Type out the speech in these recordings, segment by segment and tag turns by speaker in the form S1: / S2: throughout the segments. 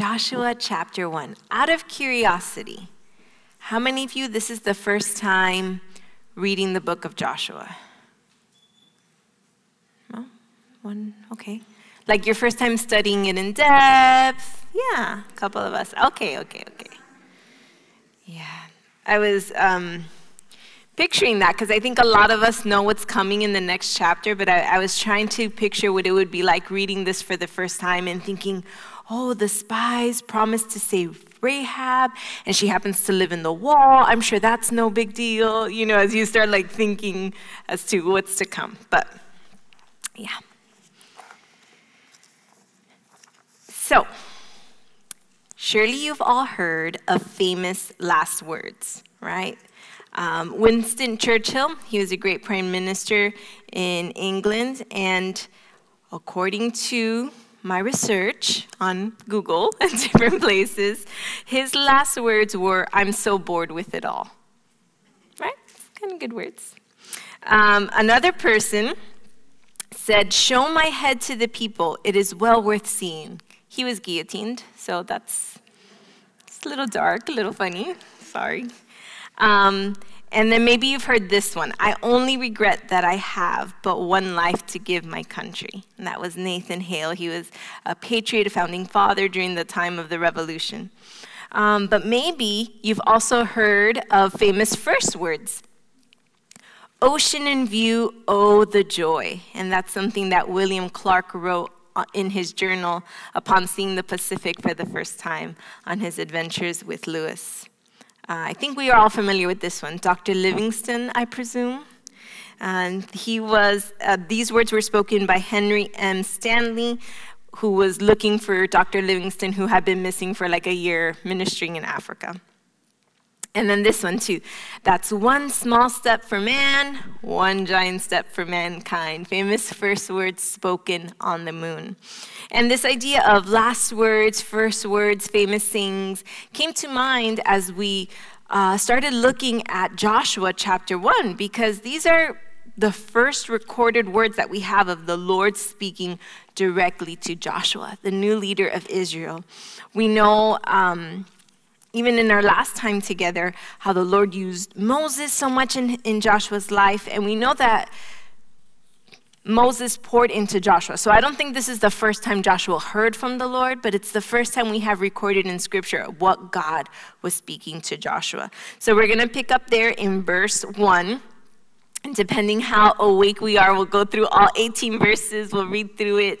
S1: Joshua chapter 1. Out of curiosity, how many of you, this is the first time reading the book of Joshua? One, okay. Like your first time studying it in depth? Yeah, a couple of us. Okay, okay, okay. Yeah. I was um, picturing that because I think a lot of us know what's coming in the next chapter, but I, I was trying to picture what it would be like reading this for the first time and thinking, oh, the spies promised to save Rahab, and she happens to live in the wall. I'm sure that's no big deal, you know, as you start like thinking as to what's to come. But yeah. So, surely you've all heard of famous last words, right? Um, Winston Churchill, he was a great prime minister in England, and according to my research on Google and different places, his last words were, I'm so bored with it all. Right? Kind of good words. Um, another person said, Show my head to the people, it is well worth seeing. He was guillotined, so that's it's a little dark, a little funny. Sorry. Um, and then maybe you've heard this one I only regret that I have but one life to give my country. And that was Nathan Hale. He was a patriot, a founding father during the time of the revolution. Um, but maybe you've also heard of famous first words Ocean in view, oh, the joy. And that's something that William Clark wrote uh, in his journal upon seeing the Pacific for the first time on his adventures with Lewis. Uh, I think we are all familiar with this one. Dr. Livingstone, I presume. And he was, uh, these words were spoken by Henry M. Stanley, who was looking for Dr. Livingstone, who had been missing for like a year ministering in Africa. And then this one too. That's one small step for man, one giant step for mankind. Famous first words spoken on the moon. And this idea of last words, first words, famous things came to mind as we uh, started looking at Joshua chapter 1, because these are the first recorded words that we have of the Lord speaking directly to Joshua, the new leader of Israel. We know. Um, even in our last time together, how the Lord used Moses so much in, in Joshua's life. And we know that Moses poured into Joshua. So I don't think this is the first time Joshua heard from the Lord, but it's the first time we have recorded in Scripture what God was speaking to Joshua. So we're going to pick up there in verse 1. And depending how awake we are, we'll go through all 18 verses, we'll read through it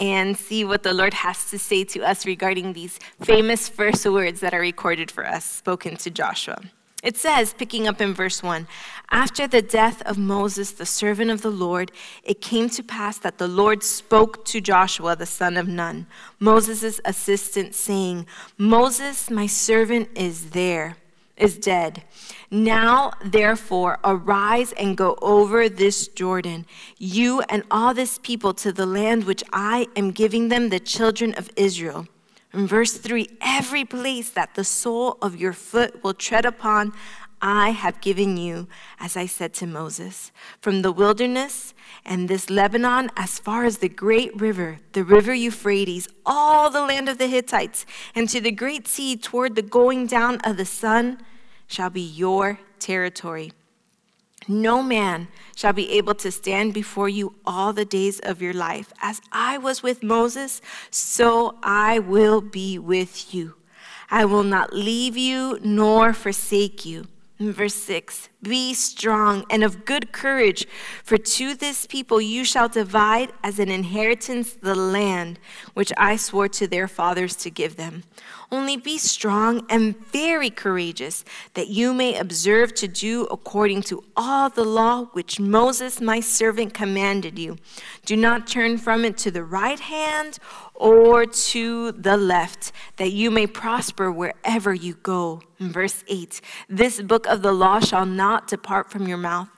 S1: and see what the Lord has to say to us regarding these famous first words that are recorded for us, spoken to Joshua. It says, picking up in verse 1 After the death of Moses, the servant of the Lord, it came to pass that the Lord spoke to Joshua, the son of Nun, Moses' assistant, saying, Moses, my servant, is there, is dead. Now, therefore, arise and go over this Jordan, you and all this people, to the land which I am giving them, the children of Israel. In verse 3 every place that the sole of your foot will tread upon, I have given you, as I said to Moses, from the wilderness and this Lebanon as far as the great river, the river Euphrates, all the land of the Hittites, and to the great sea toward the going down of the sun shall be your territory. No man shall be able to stand before you all the days of your life. As I was with Moses, so I will be with you. I will not leave you nor forsake you. Verse 6 Be strong and of good courage, for to this people you shall divide as an inheritance the land which I swore to their fathers to give them. Only be strong and very courageous, that you may observe to do according to all the law which Moses my servant commanded you. Do not turn from it to the right hand or to the left, that you may prosper wherever you go. Verse 8 This book of the law shall not depart from your mouth,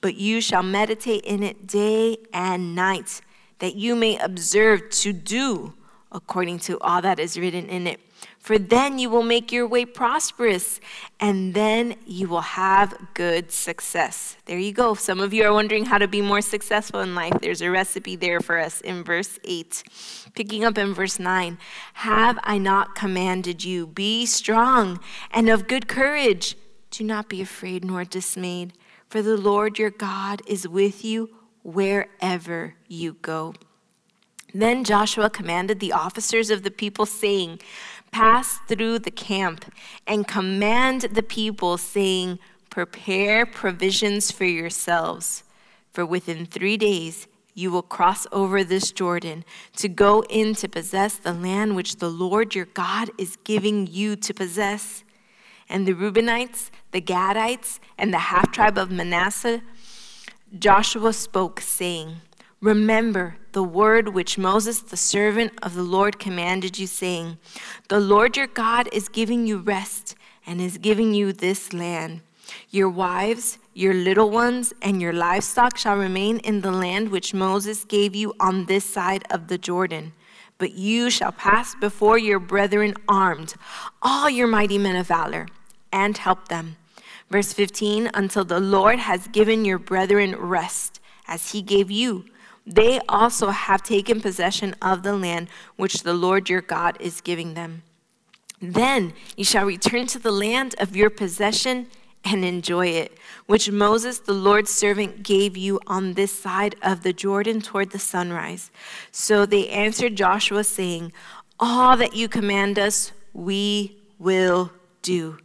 S1: but you shall meditate in it day and night, that you may observe to do according to all that is written in it. For then you will make your way prosperous, and then you will have good success. There you go. Some of you are wondering how to be more successful in life. There's a recipe there for us in verse 8. Picking up in verse 9 Have I not commanded you? Be strong and of good courage. Do not be afraid nor dismayed, for the Lord your God is with you wherever you go. Then Joshua commanded the officers of the people, saying, Pass through the camp and command the people, saying, Prepare provisions for yourselves, for within three days you will cross over this Jordan to go in to possess the land which the Lord your God is giving you to possess. And the Reubenites, the Gadites, and the half tribe of Manasseh, Joshua spoke, saying, Remember the word which Moses, the servant of the Lord, commanded you, saying, The Lord your God is giving you rest and is giving you this land. Your wives, your little ones, and your livestock shall remain in the land which Moses gave you on this side of the Jordan. But you shall pass before your brethren armed, all your mighty men of valor, and help them. Verse 15, until the Lord has given your brethren rest, as he gave you they also have taken possession of the land which the Lord your God is giving them. Then you shall return to the land of your possession and enjoy it, which Moses, the Lord's servant, gave you on this side of the Jordan toward the sunrise. So they answered Joshua, saying, All that you command us, we will do.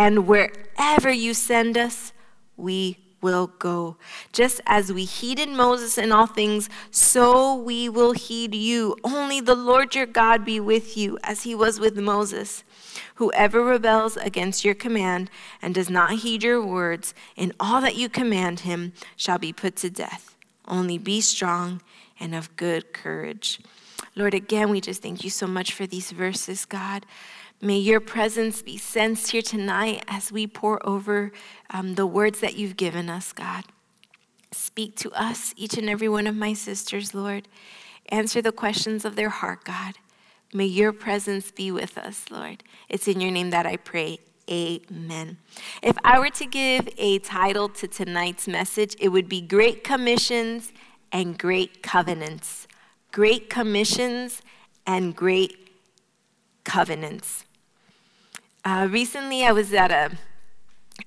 S1: And wherever you send us, we will go. Just as we heeded Moses in all things, so we will heed you. Only the Lord your God be with you, as he was with Moses. Whoever rebels against your command and does not heed your words in all that you command him shall be put to death. Only be strong and of good courage. Lord, again, we just thank you so much for these verses, God. May your presence be sensed here tonight as we pour over um, the words that you've given us, God. Speak to us, each and every one of my sisters, Lord. Answer the questions of their heart, God. May your presence be with us, Lord. It's in your name that I pray. Amen. If I were to give a title to tonight's message, it would be Great Commissions and Great Covenants. Great Commissions and Great Covenants. Uh, recently, I was at a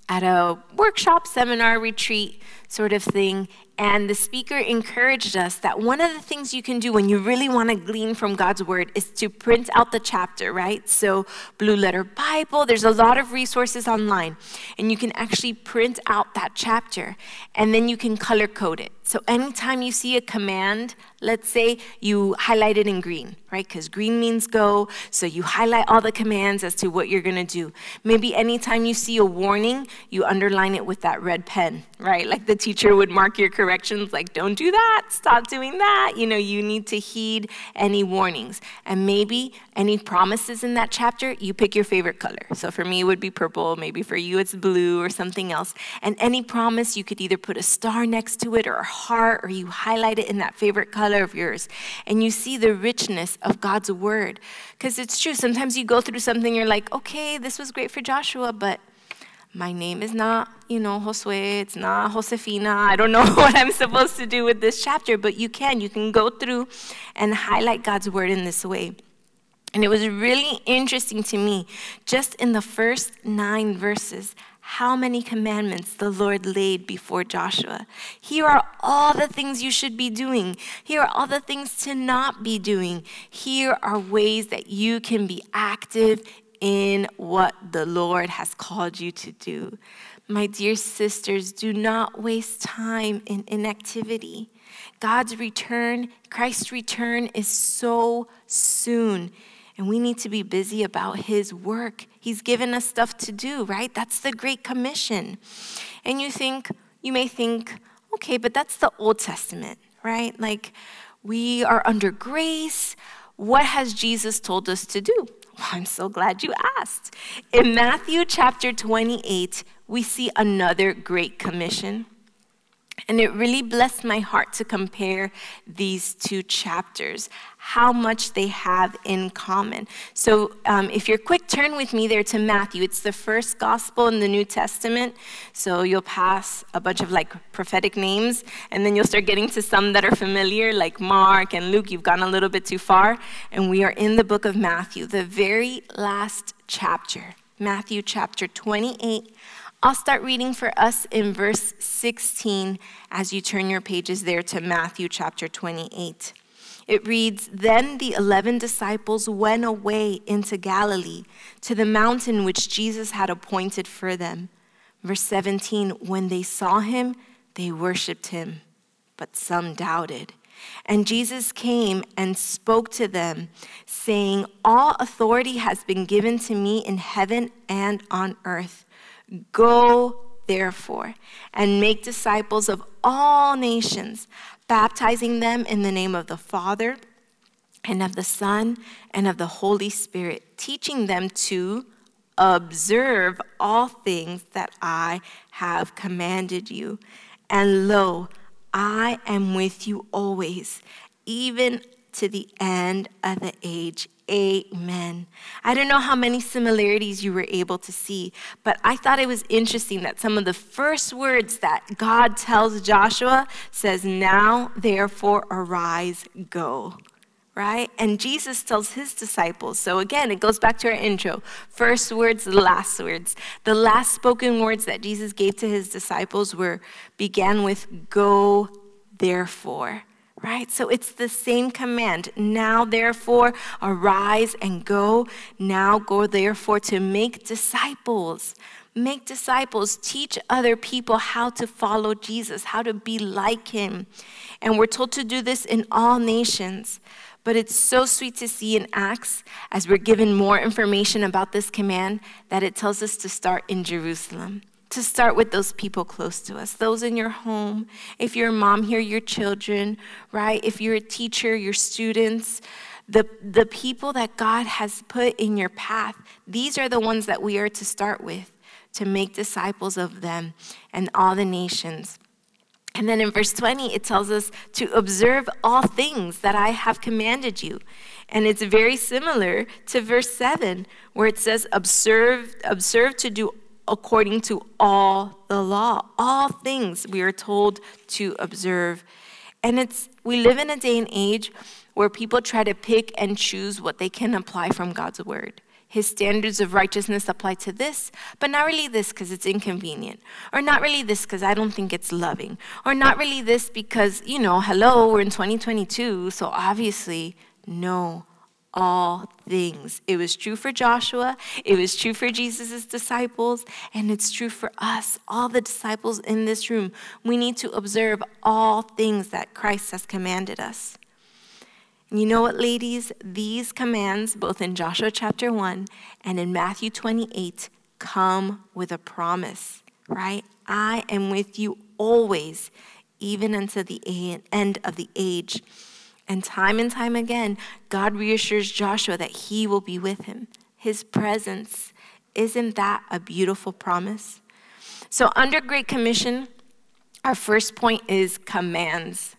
S1: at a workshop, seminar, retreat sort of thing, and the speaker encouraged us that one of the things you can do when you really want to glean from God's word is to print out the chapter, right? So, Blue Letter Bible, there's a lot of resources online, and you can actually print out that chapter, and then you can color code it. So, anytime you see a command, let's say you highlight it in green, right? Because green means go, so you highlight all the commands as to what you're going to do. Maybe anytime you see a warning, you underline it with that red pen, right? Like the teacher would mark your corrections like, don't do that, stop doing that. You know, you need to heed any warnings. And maybe any promises in that chapter, you pick your favorite color. So for me, it would be purple. Maybe for you, it's blue or something else. And any promise, you could either put a star next to it or a heart, or you highlight it in that favorite color of yours. And you see the richness of God's word. Because it's true, sometimes you go through something, you're like, okay, this was great for Joshua, but my name is not, you know, Josue, it's not Josefina. I don't know what I'm supposed to do with this chapter, but you can. You can go through and highlight God's word in this way. And it was really interesting to me, just in the first nine verses, how many commandments the Lord laid before Joshua. Here are all the things you should be doing. Here are all the things to not be doing. Here are ways that you can be active in what the Lord has called you to do. My dear sisters, do not waste time in inactivity. God's return, Christ's return, is so soon. And we need to be busy about his work. He's given us stuff to do, right? That's the Great Commission. And you think, you may think, okay, but that's the Old Testament, right? Like, we are under grace. What has Jesus told us to do? Well, I'm so glad you asked. In Matthew chapter 28, we see another great commission. And it really blessed my heart to compare these two chapters, how much they have in common. So, um, if you're quick, turn with me there to Matthew. It's the first gospel in the New Testament. So, you'll pass a bunch of like prophetic names, and then you'll start getting to some that are familiar, like Mark and Luke. You've gone a little bit too far. And we are in the book of Matthew, the very last chapter, Matthew chapter 28 I'll start reading for us in verse 16 as you turn your pages there to Matthew chapter 28. It reads Then the eleven disciples went away into Galilee to the mountain which Jesus had appointed for them. Verse 17 When they saw him, they worshiped him, but some doubted. And Jesus came and spoke to them, saying, All authority has been given to me in heaven and on earth. Go, therefore, and make disciples of all nations, baptizing them in the name of the Father and of the Son and of the Holy Spirit, teaching them to observe all things that I have commanded you. And lo, I am with you always, even to the end of the age. Amen. I don't know how many similarities you were able to see, but I thought it was interesting that some of the first words that God tells Joshua says, Now therefore arise, go. Right? And Jesus tells his disciples. So again, it goes back to our intro. First words, last words. The last spoken words that Jesus gave to his disciples were began with go therefore right? So it's the same command. Now, therefore, arise and go. Now, go, therefore, to make disciples. Make disciples, teach other people how to follow Jesus, how to be like him. And we're told to do this in all nations. But it's so sweet to see in Acts, as we're given more information about this command, that it tells us to start in Jerusalem to start with those people close to us, those in your home. If you're a mom here, your children, right? If you're a teacher, your students, the, the people that God has put in your path, these are the ones that we are to start with to make disciples of them and all the nations. And then in verse 20, it tells us to observe all things that I have commanded you. And it's very similar to verse 7, where it says, observe, observe to do according to all the law. All things we are told to observe. And it's we live in a day and age where people try to pick and choose what they can apply from God's word. His standards of righteousness apply to this, but not really this because it's inconvenient. Or not really this because I don't think it's loving. Or not really this because, you know, hello, we're in 2022, so obviously, no all things. It was true for Joshua, it was true for Jesus' disciples, and it's true for us, all the disciples in this room. We need to observe all things that Christ has commanded us. And you know what, ladies? These commands, both in Joshua chapter 1 and in Matthew 28, come with a promise, right? I am with you always, even until the end of the age. And time and time again, God reassures Joshua that he will be with him. His presence. Isn't that a beautiful promise? So, under Great Commission, our first point is commands.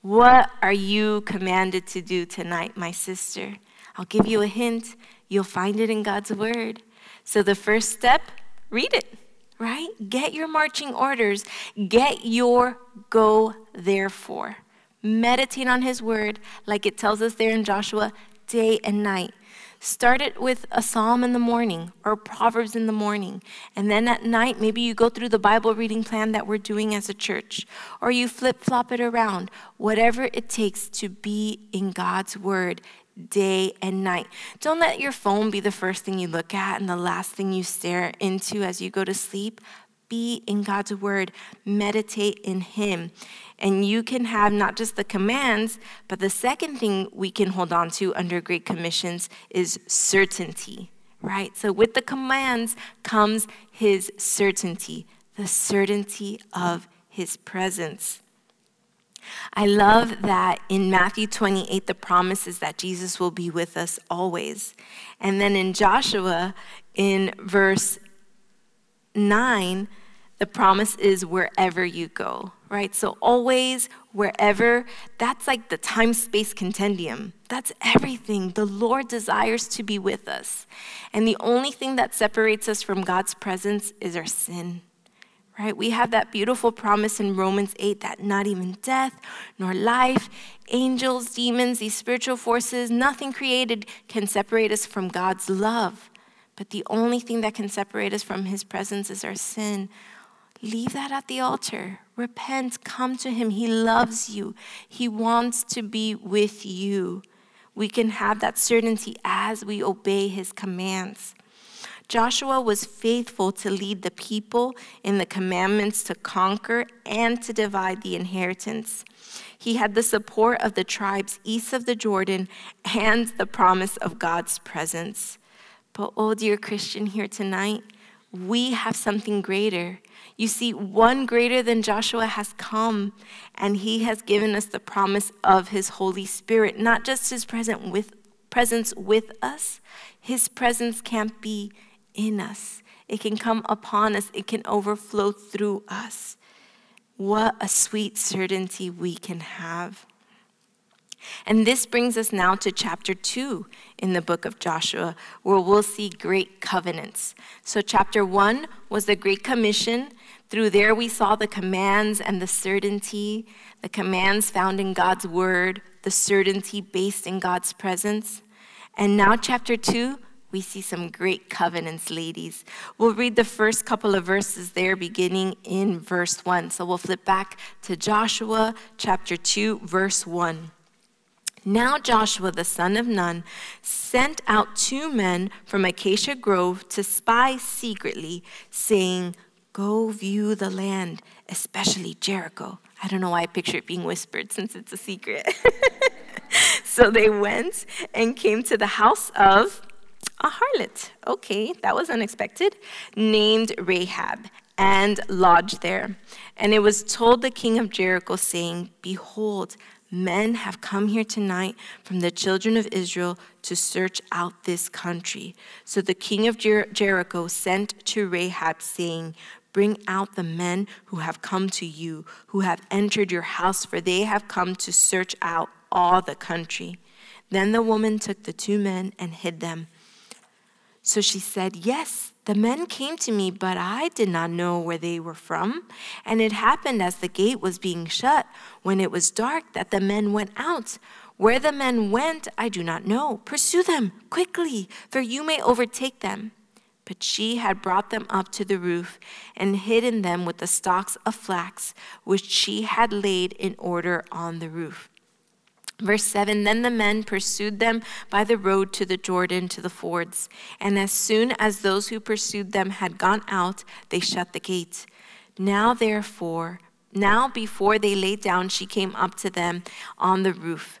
S1: What are you commanded to do tonight, my sister? I'll give you a hint. You'll find it in God's word. So, the first step, read it, right? Get your marching orders, get your go therefore. Meditate on his word, like it tells us there in Joshua, day and night. Start it with a psalm in the morning or Proverbs in the morning. And then at night, maybe you go through the Bible reading plan that we're doing as a church, or you flip flop it around. Whatever it takes to be in God's word day and night. Don't let your phone be the first thing you look at and the last thing you stare into as you go to sleep. Be in God's word, meditate in Him. And you can have not just the commands, but the second thing we can hold on to under Great Commissions is certainty, right? So with the commands comes His certainty, the certainty of His presence. I love that in Matthew 28, the promise is that Jesus will be with us always. And then in Joshua, in verse 9, the promise is wherever you go, right? So always, wherever, that's like the time space continuum. That's everything. The Lord desires to be with us. And the only thing that separates us from God's presence is our sin. Right? We have that beautiful promise in Romans 8 that not even death nor life, angels, demons, these spiritual forces, nothing created can separate us from God's love. But the only thing that can separate us from his presence is our sin. Leave that at the altar. Repent. Come to Him. He loves you. He wants to be with you. We can have that certainty as we obey His commands. Joshua was faithful to lead the people in the commandments to conquer and to divide the inheritance. He had the support of the tribes east of the Jordan and the promise of God's presence. But, oh, dear Christian, here tonight, we have something greater. You see, one greater than Joshua has come, and he has given us the promise of his Holy Spirit, not just his present with, presence with us, his presence can't be in us. It can come upon us, it can overflow through us. What a sweet certainty we can have. And this brings us now to chapter 2 in the book of Joshua, where we'll see great covenants. So, chapter 1 was the Great Commission. Through there, we saw the commands and the certainty, the commands found in God's word, the certainty based in God's presence. And now, chapter 2, we see some great covenants, ladies. We'll read the first couple of verses there, beginning in verse 1. So we'll flip back to Joshua chapter 2, verse 1. Now Joshua the son of Nun sent out two men from Acacia Grove to spy secretly, saying, Go view the land, especially Jericho. I don't know why I picture it being whispered since it's a secret. so they went and came to the house of a harlot. Okay, that was unexpected. Named Rahab and lodged there. And it was told the king of Jericho, saying, Behold, Men have come here tonight from the children of Israel to search out this country. So the king of Jer- Jericho sent to Rahab, saying, Bring out the men who have come to you, who have entered your house, for they have come to search out all the country. Then the woman took the two men and hid them. So she said, Yes, the men came to me, but I did not know where they were from. And it happened as the gate was being shut, when it was dark, that the men went out. Where the men went, I do not know. Pursue them quickly, for you may overtake them. But she had brought them up to the roof and hidden them with the stalks of flax, which she had laid in order on the roof. Verse 7 Then the men pursued them by the road to the Jordan to the fords. And as soon as those who pursued them had gone out, they shut the gate. Now, therefore, now before they lay down, she came up to them on the roof.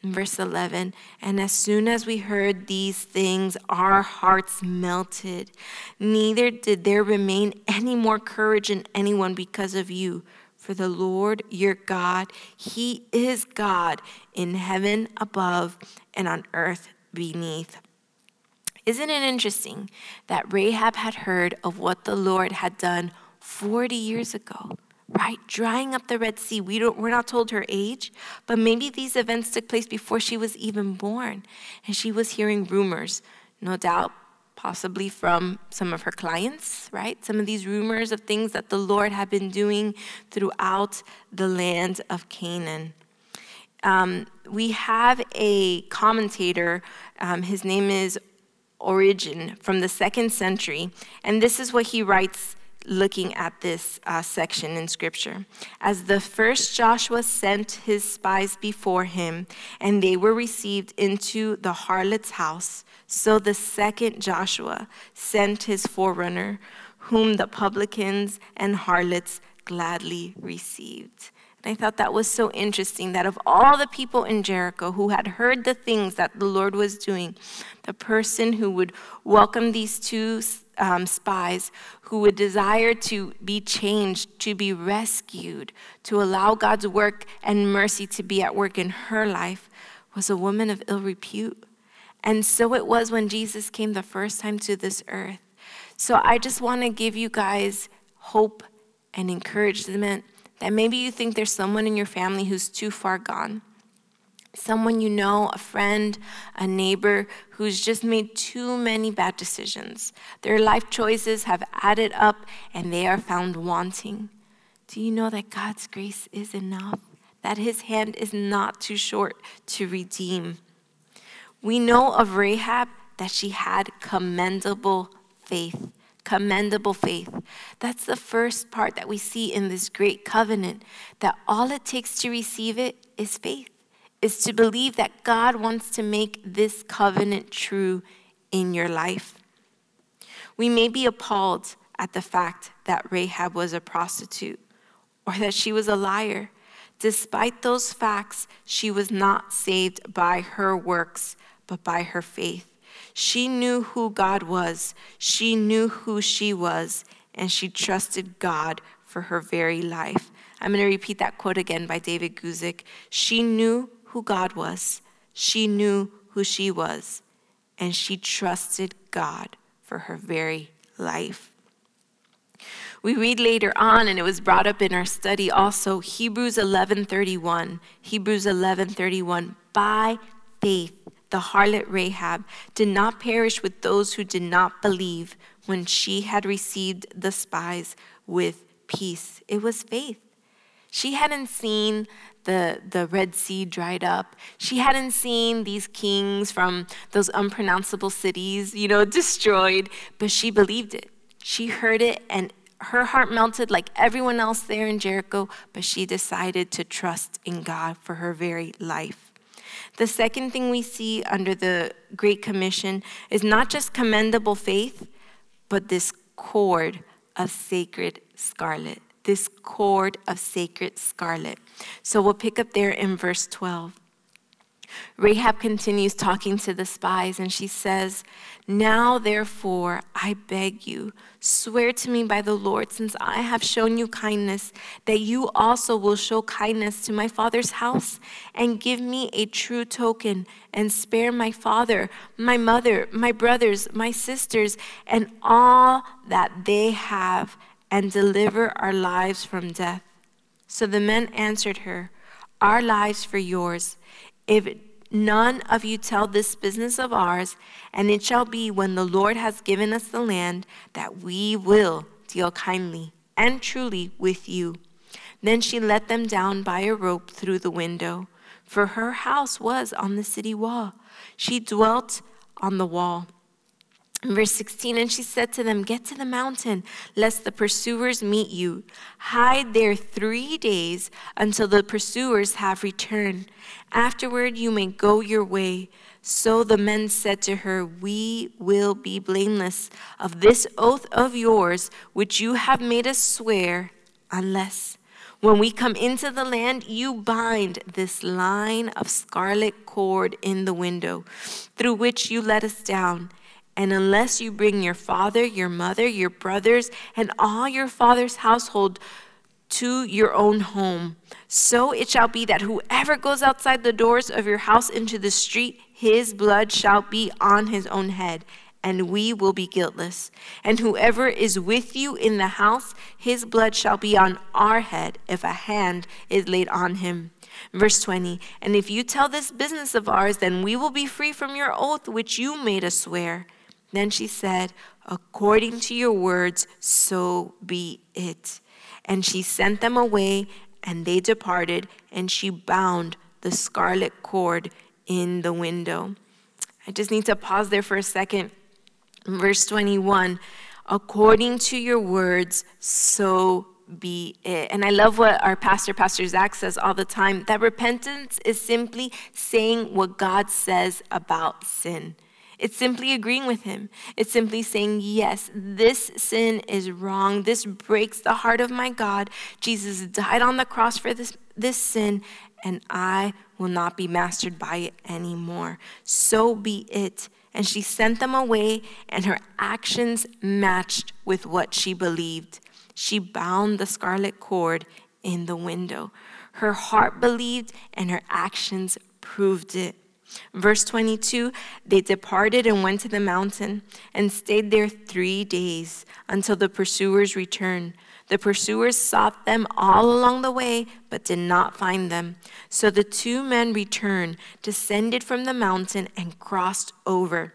S1: Mm-hmm. Verse 11, and as soon as we heard these things, our hearts melted. Neither did there remain any more courage in anyone because of you. For the Lord your God, He is God in heaven above and on earth beneath. Isn't it interesting that Rahab had heard of what the Lord had done 40 years ago? Right? Drying up the Red Sea. We don't, we're not told her age, but maybe these events took place before she was even born. And she was hearing rumors, no doubt possibly from some of her clients, right? Some of these rumors of things that the Lord had been doing throughout the land of Canaan. Um, we have a commentator, um, his name is Origen from the second century, and this is what he writes looking at this uh, section in scripture. As the first Joshua sent his spies before him, and they were received into the harlot's house, so the second Joshua sent his forerunner, whom the publicans and harlots gladly received. And I thought that was so interesting that of all the people in Jericho who had heard the things that the Lord was doing, the person who would welcome these two um, spies, who would desire to be changed, to be rescued, to allow God's work and mercy to be at work in her life, was a woman of ill repute. And so it was when Jesus came the first time to this earth. So I just want to give you guys hope and encouragement that maybe you think there's someone in your family who's too far gone. Someone you know, a friend, a neighbor who's just made too many bad decisions. Their life choices have added up and they are found wanting. Do you know that God's grace is enough? That his hand is not too short to redeem. We know of Rahab that she had commendable faith commendable faith. That's the first part that we see in this great covenant that all it takes to receive it is faith, is to believe that God wants to make this covenant true in your life. We may be appalled at the fact that Rahab was a prostitute or that she was a liar. Despite those facts, she was not saved by her works, but by her faith. She knew who God was, she knew who she was, and she trusted God for her very life. I'm going to repeat that quote again by David Guzik. She knew who God was, she knew who she was, and she trusted God for her very life. We read later on, and it was brought up in our study also, Hebrews 11:31. Hebrews 11:31. By faith, the harlot Rahab, did not perish with those who did not believe when she had received the spies with peace. It was faith. She hadn't seen the, the Red Sea dried up. She hadn't seen these kings from those unpronounceable cities, you know, destroyed, but she believed it. She heard it and her heart melted like everyone else there in Jericho, but she decided to trust in God for her very life. The second thing we see under the Great Commission is not just commendable faith, but this cord of sacred scarlet. This cord of sacred scarlet. So we'll pick up there in verse 12. Rahab continues talking to the spies and she says, Now therefore, I beg you, swear to me by the Lord, since I have shown you kindness, that you also will show kindness to my father's house and give me a true token and spare my father, my mother, my brothers, my sisters, and all that they have, and deliver our lives from death. So the men answered her, Our lives for yours. If none of you tell this business of ours, and it shall be when the Lord has given us the land that we will deal kindly and truly with you. Then she let them down by a rope through the window, for her house was on the city wall. She dwelt on the wall. Verse 16, and she said to them, Get to the mountain, lest the pursuers meet you. Hide there three days until the pursuers have returned. Afterward, you may go your way. So the men said to her, We will be blameless of this oath of yours, which you have made us swear, unless when we come into the land, you bind this line of scarlet cord in the window, through which you let us down and unless you bring your father, your mother, your brothers, and all your father's household to your own home, so it shall be that whoever goes outside the doors of your house into the street, his blood shall be on his own head, and we will be guiltless. And whoever is with you in the house, his blood shall be on our head if a hand is laid on him. Verse 20, and if you tell this business of ours, then we will be free from your oath which you made us swear. Then she said, According to your words, so be it. And she sent them away, and they departed, and she bound the scarlet cord in the window. I just need to pause there for a second. Verse 21 According to your words, so be it. And I love what our pastor, Pastor Zach, says all the time that repentance is simply saying what God says about sin. It's simply agreeing with him. It's simply saying, Yes, this sin is wrong. This breaks the heart of my God. Jesus died on the cross for this, this sin, and I will not be mastered by it anymore. So be it. And she sent them away, and her actions matched with what she believed. She bound the scarlet cord in the window. Her heart believed, and her actions proved it. Verse 22 They departed and went to the mountain and stayed there three days until the pursuers returned. The pursuers sought them all along the way, but did not find them. So the two men returned, descended from the mountain, and crossed over.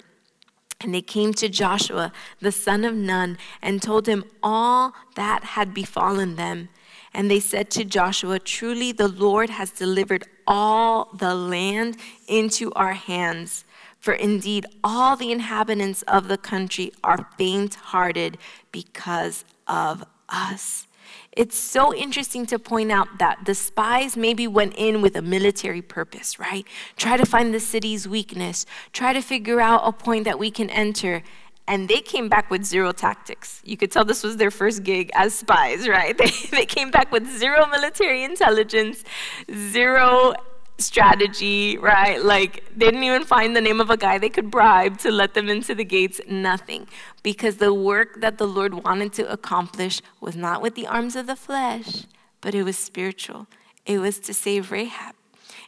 S1: And they came to Joshua, the son of Nun, and told him all that had befallen them. And they said to Joshua, Truly the Lord has delivered all the land into our hands. For indeed, all the inhabitants of the country are faint hearted because of us. It's so interesting to point out that the spies maybe went in with a military purpose, right? Try to find the city's weakness, try to figure out a point that we can enter. And they came back with zero tactics. You could tell this was their first gig as spies, right? They, they came back with zero military intelligence, zero strategy, right? Like they didn't even find the name of a guy they could bribe to let them into the gates, nothing. Because the work that the Lord wanted to accomplish was not with the arms of the flesh, but it was spiritual. It was to save Rahab.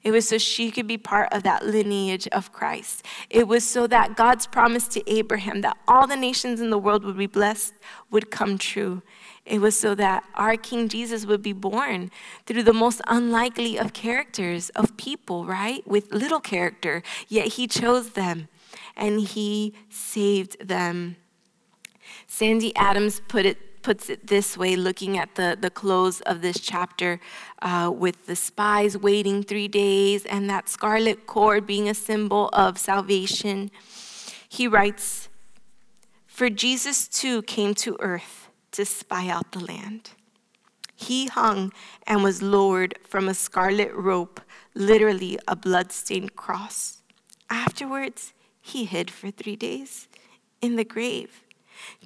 S1: It was so she could be part of that lineage of Christ. It was so that God's promise to Abraham that all the nations in the world would be blessed would come true. It was so that our King Jesus would be born through the most unlikely of characters, of people, right? With little character, yet he chose them and he saved them. Sandy Adams put it puts it this way, looking at the, the close of this chapter, uh, with the spies waiting three days and that scarlet cord being a symbol of salvation. He writes, For Jesus too came to earth to spy out the land. He hung and was lowered from a scarlet rope, literally a blood-stained cross. Afterwards, he hid for three days in the grave.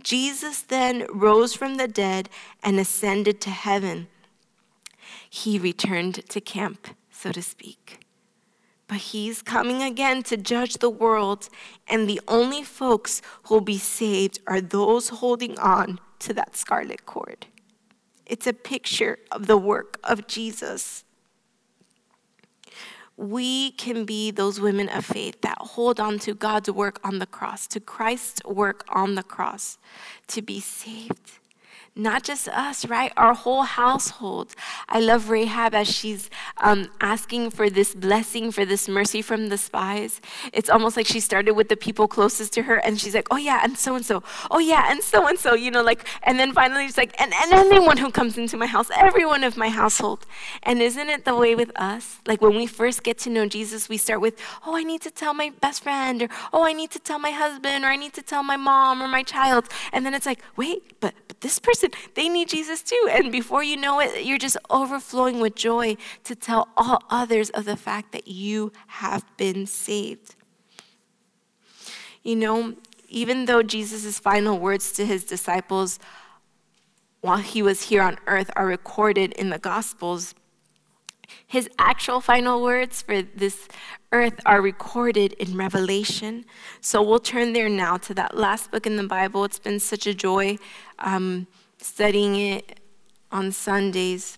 S1: Jesus then rose from the dead and ascended to heaven. He returned to camp, so to speak. But he's coming again to judge the world, and the only folks who'll be saved are those holding on to that scarlet cord. It's a picture of the work of Jesus. We can be those women of faith that hold on to God's work on the cross, to Christ's work on the cross, to be saved not just us, right? Our whole household. I love Rahab as she's um, asking for this blessing, for this mercy from the spies. It's almost like she started with the people closest to her, and she's like, oh yeah, and so and so. Oh yeah, and so and so, you know, like, and then finally she's like, and, and anyone who comes into my house, everyone of my household. And isn't it the way with us? Like when we first get to know Jesus, we start with, oh, I need to tell my best friend, or oh, I need to tell my husband, or I need to tell my mom or my child. And then it's like, wait, but, but this person they need Jesus too. And before you know it, you're just overflowing with joy to tell all others of the fact that you have been saved. You know, even though Jesus' final words to his disciples while he was here on earth are recorded in the Gospels, his actual final words for this earth are recorded in Revelation. So we'll turn there now to that last book in the Bible. It's been such a joy. Um, studying it on Sundays.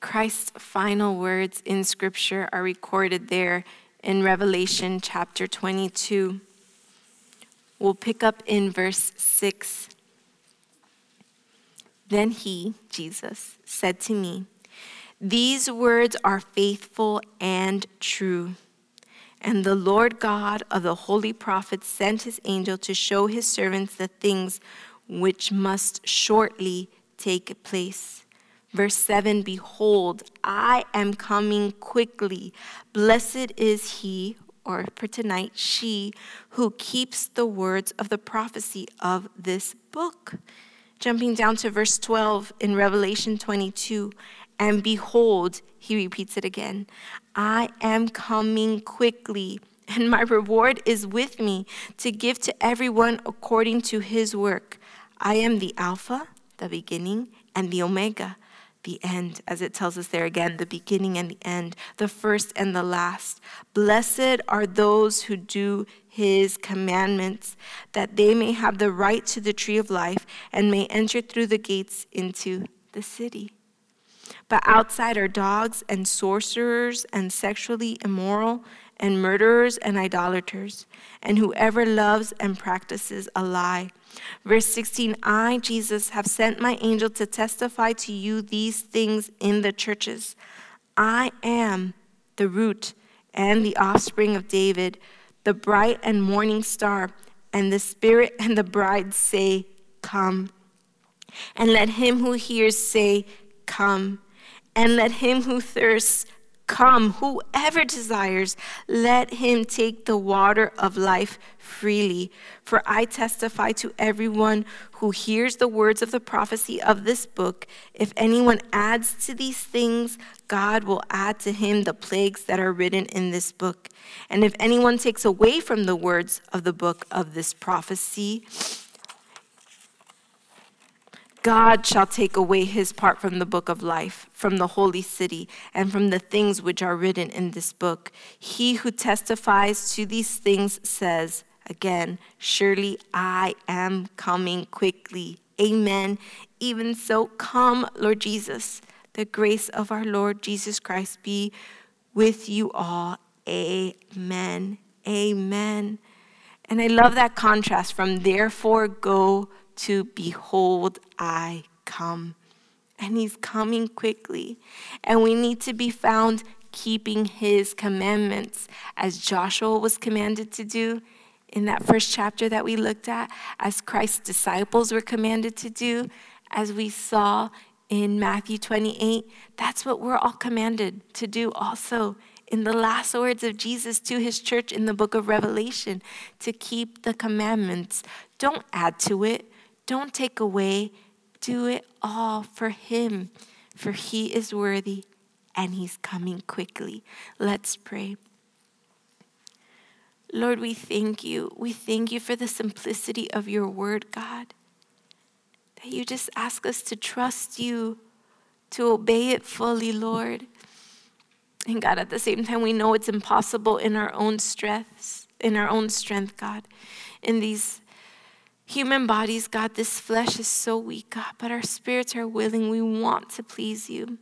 S1: Christ's final words in Scripture are recorded there in Revelation chapter 22. We'll pick up in verse 6. Then he, Jesus, said to me, These words are faithful and true. And the Lord God of the holy prophets sent his angel to show his servants the things which must shortly take place. Verse 7 Behold, I am coming quickly. Blessed is he, or for tonight, she, who keeps the words of the prophecy of this book. Jumping down to verse 12 in Revelation 22 And behold, he repeats it again I am coming quickly, and my reward is with me to give to everyone according to his work. I am the Alpha, the beginning, and the Omega, the end, as it tells us there again, the beginning and the end, the first and the last. Blessed are those who do his commandments, that they may have the right to the tree of life and may enter through the gates into the city. But outside are dogs and sorcerers and sexually immoral and murderers and idolaters, and whoever loves and practices a lie. Verse 16 I, Jesus, have sent my angel to testify to you these things in the churches. I am the root and the offspring of David, the bright and morning star, and the Spirit and the bride say, Come. And let him who hears say, Come. And let him who thirsts Come, whoever desires, let him take the water of life freely. For I testify to everyone who hears the words of the prophecy of this book if anyone adds to these things, God will add to him the plagues that are written in this book. And if anyone takes away from the words of the book of this prophecy, God shall take away his part from the book of life, from the holy city, and from the things which are written in this book. He who testifies to these things says, Again, surely I am coming quickly. Amen. Even so, come, Lord Jesus. The grace of our Lord Jesus Christ be with you all. Amen. Amen. And I love that contrast from therefore go to behold, I come. And he's coming quickly. And we need to be found keeping his commandments as Joshua was commanded to do in that first chapter that we looked at, as Christ's disciples were commanded to do, as we saw in Matthew 28. That's what we're all commanded to do also in the last words of Jesus to his church in the book of Revelation to keep the commandments. Don't add to it, don't take away. Do it all for Him, for He is worthy and He's coming quickly. Let's pray. Lord, we thank you. We thank you for the simplicity of your word, God. That you just ask us to trust you, to obey it fully, Lord. And God, at the same time, we know it's impossible in our own strengths, in our own strength, God, in these human bodies, God, this flesh is so weak, God, but our spirits are willing. We want to please you.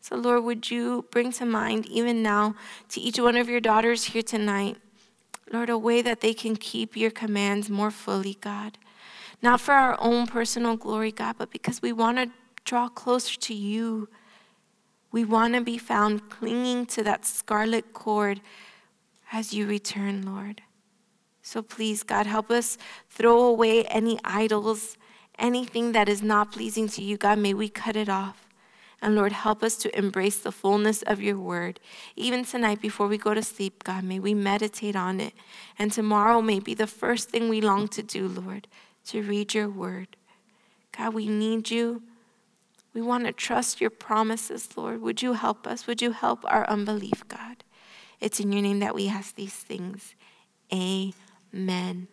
S1: So, Lord, would you bring to mind, even now, to each one of your daughters here tonight, Lord, a way that they can keep your commands more fully, God. Not for our own personal glory, God, but because we want to draw closer to you. We want to be found clinging to that scarlet cord as you return, Lord. So please, God, help us throw away any idols, anything that is not pleasing to you. God, may we cut it off. And Lord, help us to embrace the fullness of your word. Even tonight, before we go to sleep, God, may we meditate on it. And tomorrow may be the first thing we long to do, Lord, to read your word. God, we need you. We want to trust your promises, Lord. Would you help us? Would you help our unbelief, God? It's in your name that we ask these things. Amen.